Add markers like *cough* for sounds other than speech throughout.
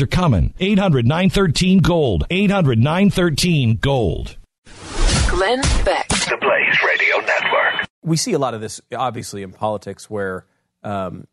are coming. 800 913 Gold. 800 913 Gold. Glenn Beck. The Blaze Radio Network. we see a lot of this obviously in politics where um,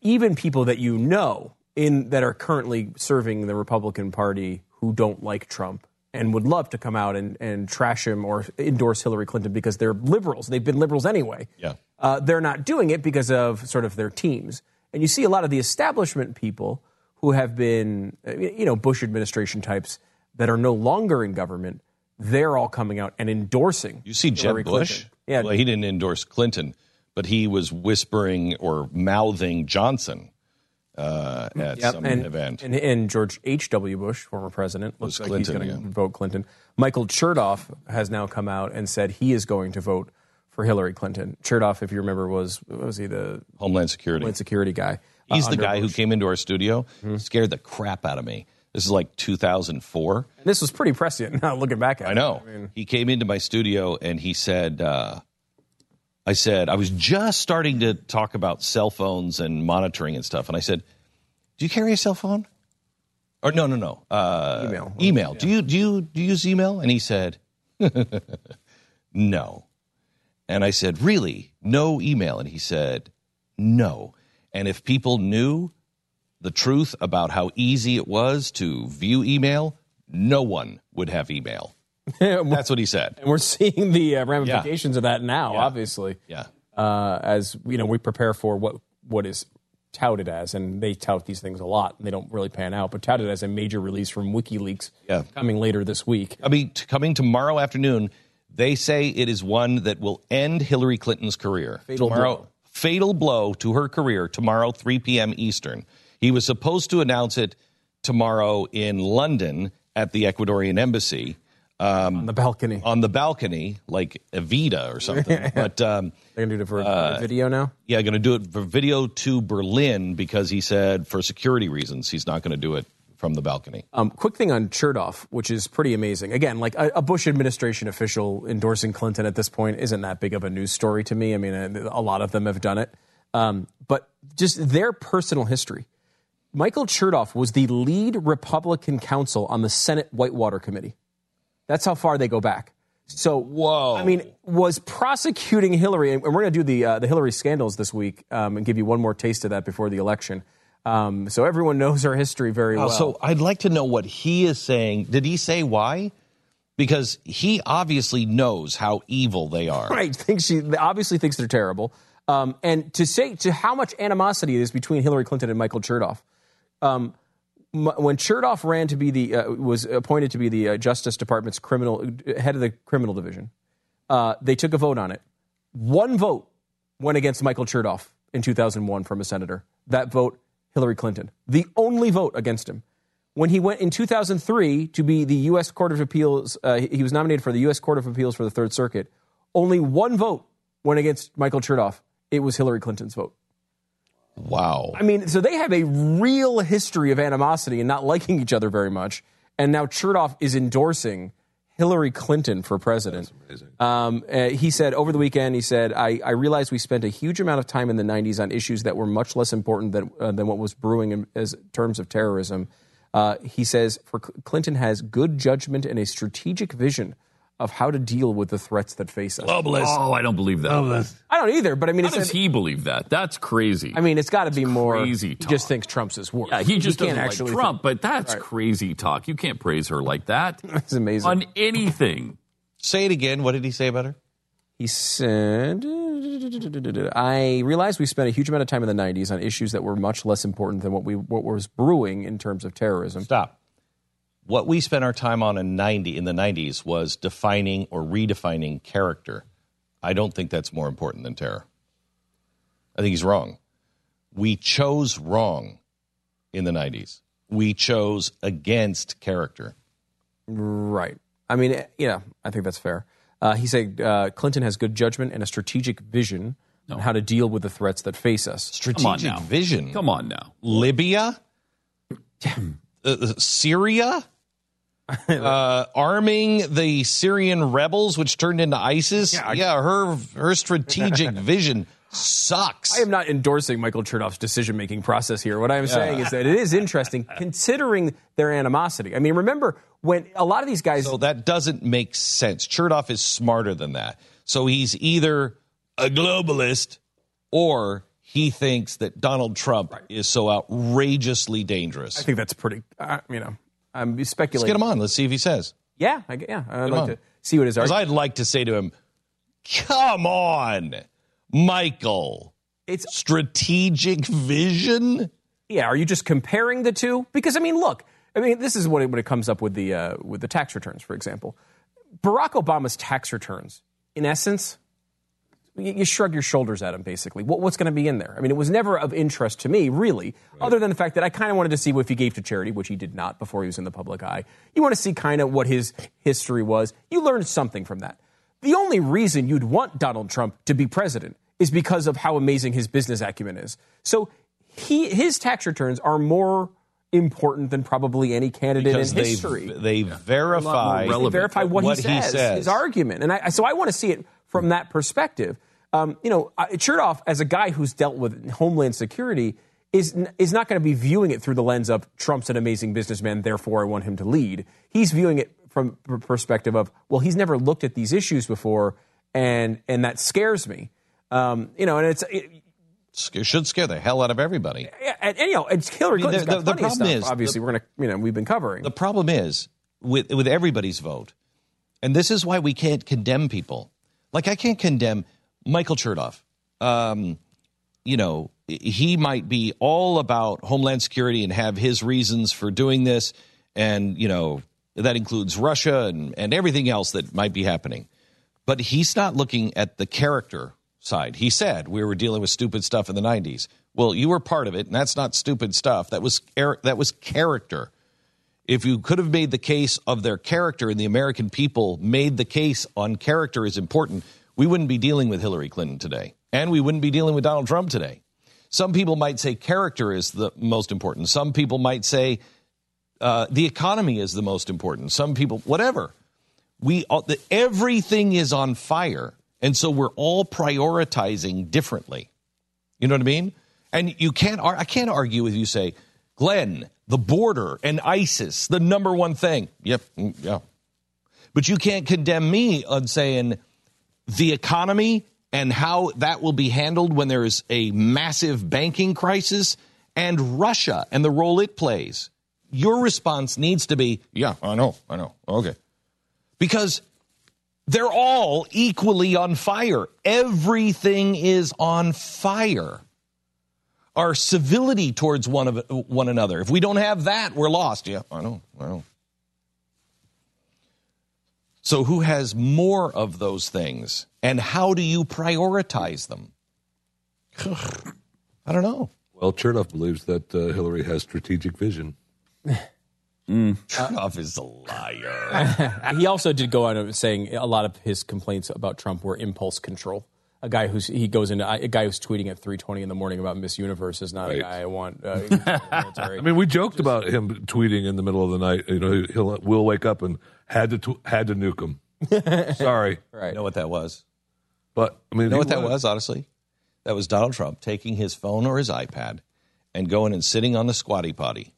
even people that you know in that are currently serving the Republican Party who don't like Trump and would love to come out and, and trash him or endorse Hillary Clinton because they're liberals. They've been liberals anyway. Yeah. Uh, they're not doing it because of sort of their teams. And you see a lot of the establishment people who have been, you know, Bush administration types that are no longer in government. They're all coming out and endorsing. You see Jeb Hillary Bush? Clinton. Yeah, Well, he didn't endorse Clinton, but he was whispering or mouthing Johnson uh, at Yep, some and, event. And, and George H.W. Bush, former president, looks Was like he's going to yeah. vote Clinton. Michael Chertoff has now come out and said he is going to vote for Hillary Clinton. Chertoff, if you remember, was was he the Homeland Security. Homeland Security guy? Uh, He's the under guy who came into our studio, Mm-hmm. scared the crap out of me. This is like 2004. This was pretty prescient. *laughs* Now looking back at I it, I know. mean, he came into my studio and he said, uh, I said, I was just starting to talk about cell phones and monitoring and stuff. And I said, Do you carry a cell phone? Or no, no, no. Uh, Email. Email. Do you do you do you use email? And he said, *laughs* No. And I said, Really? No email? And he said, No. And if people knew the truth about how easy it was to view email, no one would have email. *laughs* That's what he said. and we're seeing the uh, ramifications of that now. Yeah. Obviously, Yeah. uh, as you know, we prepare for what what is touted as, and they tout these things a lot, and they don't really pan out, but touted as a major release from WikiLeaks Yeah. coming later this week. I mean, t- coming tomorrow afternoon, they say it is one that will end Hillary Clinton's career. Fatal tomorrow, blow. Fatal blow to her career tomorrow, 3 p.m. Eastern. He was supposed to announce it tomorrow in London at the Ecuadorian embassy on the balcony. on the balcony, like Evita or something. *laughs* but um, They're gonna do it for Uh, a video now. yeah, going to do it for video to Berlin because he said for security reasons he's not going to do it from the balcony. Um, quick thing on Chertoff, which is pretty amazing. Again, like a, a Bush administration official endorsing Clinton at this point isn't that big of a news story to me. I mean, a, a lot of them have done it, um, but just their personal history. Michael Chertoff was the lead Republican counsel on the Senate Whitewater Committee. That's how far they go back. So, Whoa. I mean, was prosecuting Hillary, and we're going to do the uh, the Hillary scandals this week, um, and give you one more taste of that before the election. Um, so everyone knows her history very well. So I'd like to know what he is saying. Did he say why? Because he obviously knows how evil they are. *laughs* right thinks she obviously thinks they're terrible um, and to say to how much animosity is between hillary clinton and michael chertoff um, when chertoff ran to be the uh, was appointed to be the uh, justice department's criminal head of the criminal division uh, they took a vote on it one vote went against michael chertoff in 2001 from a senator that vote hillary clinton the only vote against him when he went in 2003 to be the U.S. Court of Appeals, uh, he was nominated for the U.S. Court of Appeals for the Third Circuit. Only one vote went against Michael Chertoff. It was Hillary Clinton's vote. Wow. I mean, so they have a real history of animosity and not liking each other very much. And now Chertoff is endorsing Hillary Clinton for president. Um, uh, he said over the weekend, he said, I, I realized we spent a huge amount of time in the 90s on issues that were much less important than, uh, than what was brewing in as terms of terrorism. Uh, he says, for Cl- Clinton has good judgment and a strategic vision of how to deal with the threats that face us. Oh, I don't believe that. I don't either, but I mean, How it's, does he believe that? That's crazy. I mean, it's got to be more. crazy He talk. just thinks Trump's is worse. yeah, he just can't doesn't actually like Trump, but that's crazy talk. You can't praise her like that *laughs* It's amazing. on anything. Say it again. What did he say about her? He said, I realized we spent a huge amount of time in the 90s on issues that were much less important than what, we, what was brewing in terms of terrorism. Stop. What we spent our time on in 90 in the 90s was defining or redefining character. I don't think that's more important than terror. I think he's wrong. We chose wrong in the 90s. We chose against character. Right. I mean, yeah, I think that's fair. Uh, he said uh, Clinton has good judgment and a strategic vision on how to deal with the threats that face us. Strategic now. vision. Come on now. Libya, uh, Syria, uh, arming the Syrian rebels, which turned into ISIS. Yeah, her her strategic *laughs* vision sucks. I am not endorsing Michael Chertoff's decision making process here. What I am saying is that it is interesting considering their animosity. I mean, remember when a lot of these guys. so that doesn't make sense. Chertoff is smarter than that. So he's either a globalist or he thinks that Donald Trump is so outrageously dangerous. I think that's pretty. Uh, you know, I'm speculating. Let's get him on. Let's see if he says. Yeah, I, yeah. I'd like on. to see what his Because argument. I'd like to say to him, come on, Michael. It's Strategic vision? yeah. Are you just comparing the two? Because I mean, look. I mean, this is what it, when it comes up with the uh, with the tax returns, for example. Barack Obama's tax returns, in essence, you, you shrug your shoulders at him. Basically, what, what's going to be in there? I mean, it was never of interest to me, really, other than the fact that I kind of wanted to see what he gave to charity, which he did not before he was in the public eye. You want to see kind of what his history was. You learned something from that. The only reason you'd want Donald Trump to be president is because of how amazing his business acumen is. So he his tax returns are more important than probably any candidate Because in they, history. they verify They relevant. verify what, what he, he says, says. his argument, and I, so I want to see it from that perspective. Um, you know, Chertoff, as a guy who's dealt with Homeland Security, is is not going to be viewing it through the lens of Trump's an amazing businessman, therefore I want him to lead. He's viewing it from the perspective of, well, he's never looked at these issues before, and and that scares me. Um, you know, and it's. It, It should scare the hell out of everybody. and, and, you know, and Hillary I mean, the- the- the problem stuff. is- obviously, we're going to, you know, we've been covering. The problem is with with everybody's vote, and this is why we can't condemn people. Like I can't condemn Michael Chertoff. Um, you know, he might be all about Homeland Security and have his reasons for doing this, and you know that includes Russia and and everything else that might be happening. But he's not looking at the character side. He said we were dealing with stupid stuff in the '90s. Well, you were part of it, and that's not stupid stuff. That was that was character if you could have made the case of their character and the American people made the case on character is important, we wouldn't be dealing with Hillary Clinton today. And we wouldn't be dealing with Donald Trump today. Some people might say character is the most important. Some people might say uh, the economy is the most important. Some people, whatever. We all, the, everything is on fire, and so we're all prioritizing differently. You know what I mean? And you can't. I can't argue with you. Say, Glenn, the border and ISIS, the number one thing. Yep, mm, yeah. But you can't condemn me on saying the economy and how that will be handled when there is a massive banking crisis and Russia and the role it plays. Your response needs to be, yeah, I know, I know, okay. Because they're all equally on fire. Everything is on fire. Our civility towards one of one another. If we don't have that, we're lost. Yeah, I know, I know. So, who has more of those things, and how do you prioritize them? *sighs* I don't know. Well, Chernoff believes that uh, Hillary has strategic vision. Chernoff is a liar. *laughs* he also did go on saying a lot of his complaints about Trump were impulse control. A guy who's he goes into a guy who's tweeting at 3:20 in the morning about Miss Universe is not a guy I want. Uh. *laughs* I mean, we joked about him tweeting in the middle of the night. You know, he'll we'll wake up and had to tw- had to nuke him. *laughs* Sorry, right. You know what that was? but I mean, You know what that was, honestly? That was Donald Trump taking his phone or his iPad and going and sitting on the squatty potty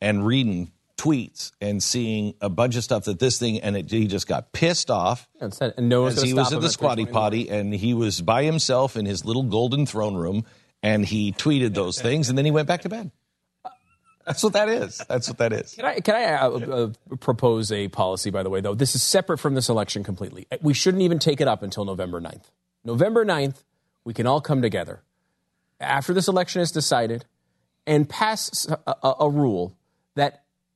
and reading tweets and seeing a bunch of stuff that this thing, and it, he just got pissed off And said- and no he was at the squatty potty and he was by himself in his little golden throne room and he tweeted those things and then he went back to bed. That's what that is. That's what that is. Can I, can I uh, uh, propose a policy, by the way, though? This is separate from this election completely. We shouldn't even take it up until November 9th. November 9th, we can all come together after this election is decided and pass a, a, a rule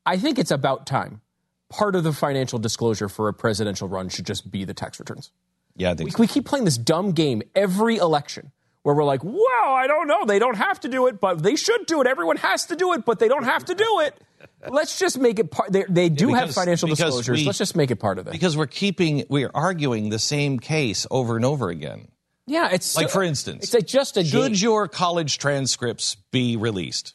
I think it's about time. Part of the financial disclosure for a presidential run should just be the tax returns. Yeah, I think so. We keep playing this dumb game every election where we're like, well, I don't know. They don't have to do it, but they should do it. Everyone has to do it, but they don't have to do it. *laughs* Let's just make it part. They, they do have because- financial disclosures. we- Let's just make it part of it. Because we're keeping, we're arguing the same case over and over again. yeah, it's Like, for instance, it's just a game. Should your college transcripts be released?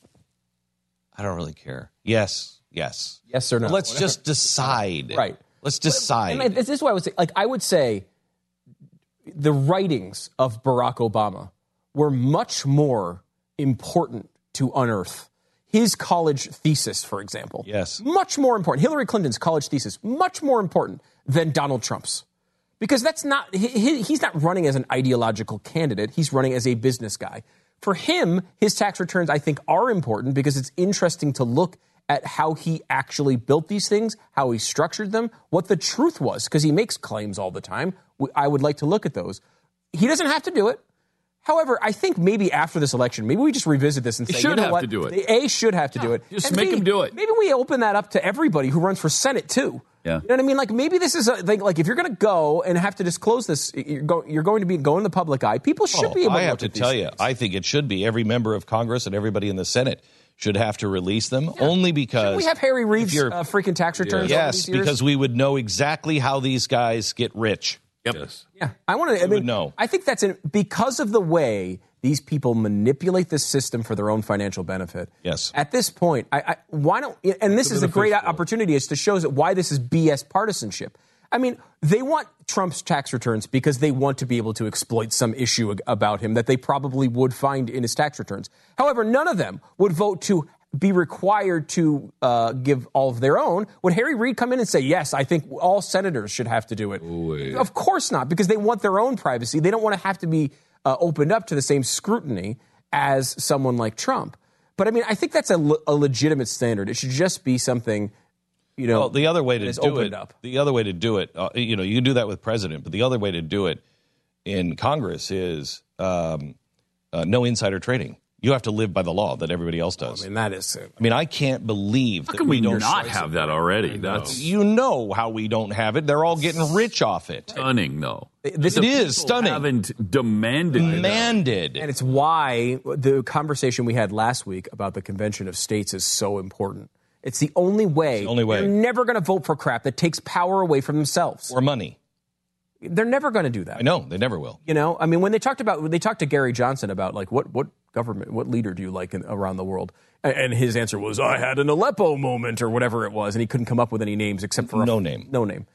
I don't really care. Yes, yes. Yes or no, Let's whatever. just decide. Right. Let's decide. And this is what I would say. Like I would say, the writings of Barack Obama were much more important to unearth. His college thesis, for example, Yes. much more important. Hillary Clinton's college thesis, much more important than Donald Trump's, because that's not he, he- he's not running as an ideological candidate. He's running as a business guy. For him, his tax returns, I think, are important because it's interesting to look at how he actually built these things, how he structured them, what the truth was, because he makes claims all the time. I would like to look at those. He doesn't have to do it. However, I think maybe after this election, maybe we just revisit this and He say, should you know have what? to do it. The A should have to do it. just And make B, him do it. Maybe we open that up to everybody who runs for Senate too. Yeah. You know what I mean? Like maybe this is a, like, like if you're going to go and have to disclose this, you're, go, you're going to be going in the public eye. People should Oh, be able I to have to at these tell you. I think it should be every member of Congress and everybody in the Senate should have to release them only because we have Harry if Reid's uh, freaking tax returns. over yes, these years? because we would know exactly how these guys get rich. Yep. Yes. Yeah, I want to. I would mean, know. I think that's in, because of the way these people manipulate the system for their own financial benefit. Yes. At this point, I, I why don't? And this is a great opportunity is to show that why this is BS partisanship. I mean, they want Trump's tax returns because they want to be able to exploit some issue about him that they probably would find in his tax returns. However, none of them would vote to be required to uh, give all of their own. Would Harry Reid come in and say, "Yes, I think all senators should have to do it"? Of course not, because they want their own privacy. They don't want to have to be uh, opened up to the same scrutiny as someone like Trump. But I mean, I think that's a, le- a legitimate standard. It should just be something, you know. Well, the other way to do it, up. the other way to do it, uh, you know, you can do that with president, but the other way to do it in Congress is um, uh, no insider trading. You have to live by the law that everybody else does. I mean, that is. I mean, I can't believe How that can we, don't not have that already? That's You know how we don't have it. They're all getting rich off it. stunning, though. This It The is stunning. Haven't demanded. Demanded. And it's why the conversation we had last week about the convention of states is so important. It's the only way. the only way. They're never going to vote for crap that takes power away from themselves. or money. They're never going to do that. I know they never will. You know, I mean, when they talked about they talked to Gary Johnson about like what what government, what leader do you like in, around the world, and, and his answer was, "I had an Aleppo moment" or whatever it was, and he couldn't come up with any names except for a- No name. no name.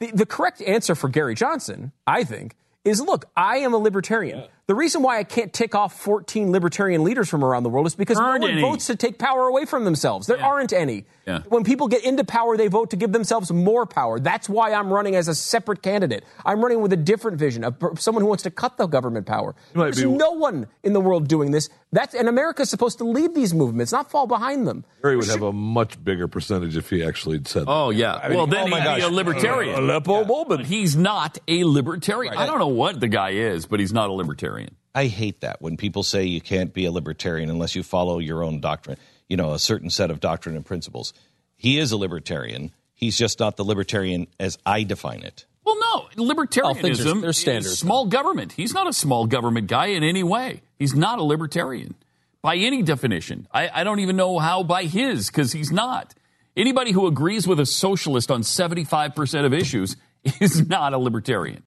The, the correct answer for Gary Johnson, I think, is look, I am a libertarian. The reason why I can't tick off 14 libertarian leaders from around the world is because Aren't no one any. votes to take power away from themselves. There aren't any. Yeah. When people get into power, they vote to give themselves more power. That's why I'm running as a separate candidate. I'm running with a different vision of someone who wants to cut the government power. There's be- no one in the world doing this. That's and America's supposed to lead these movements, not fall behind them. Harry would have a much bigger percentage if he actually said that. Oh yeah. well, then oh my he'd gosh. be a libertarian. Uh, Aleppo moment. But he's not a libertarian. I don't know what the guy is, but he's not a libertarian. I hate that when people say you can't be a libertarian unless you follow your own doctrine, you know, a certain set of doctrine and principles. He is a libertarian. He's just not the libertarian as I define it. Well, no, libertarianism there's standards, is small government. He's not a small government guy in any way. He's not a libertarian by any definition. I, I don't even know how by his, because he's not. Anybody who agrees with a socialist on 75% of issues *laughs* is not a libertarian.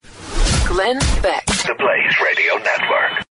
Glenn Beck. The Blaze Radio Network.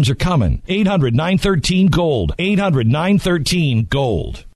times are coming. 800 913 Gold. 800 913 Gold.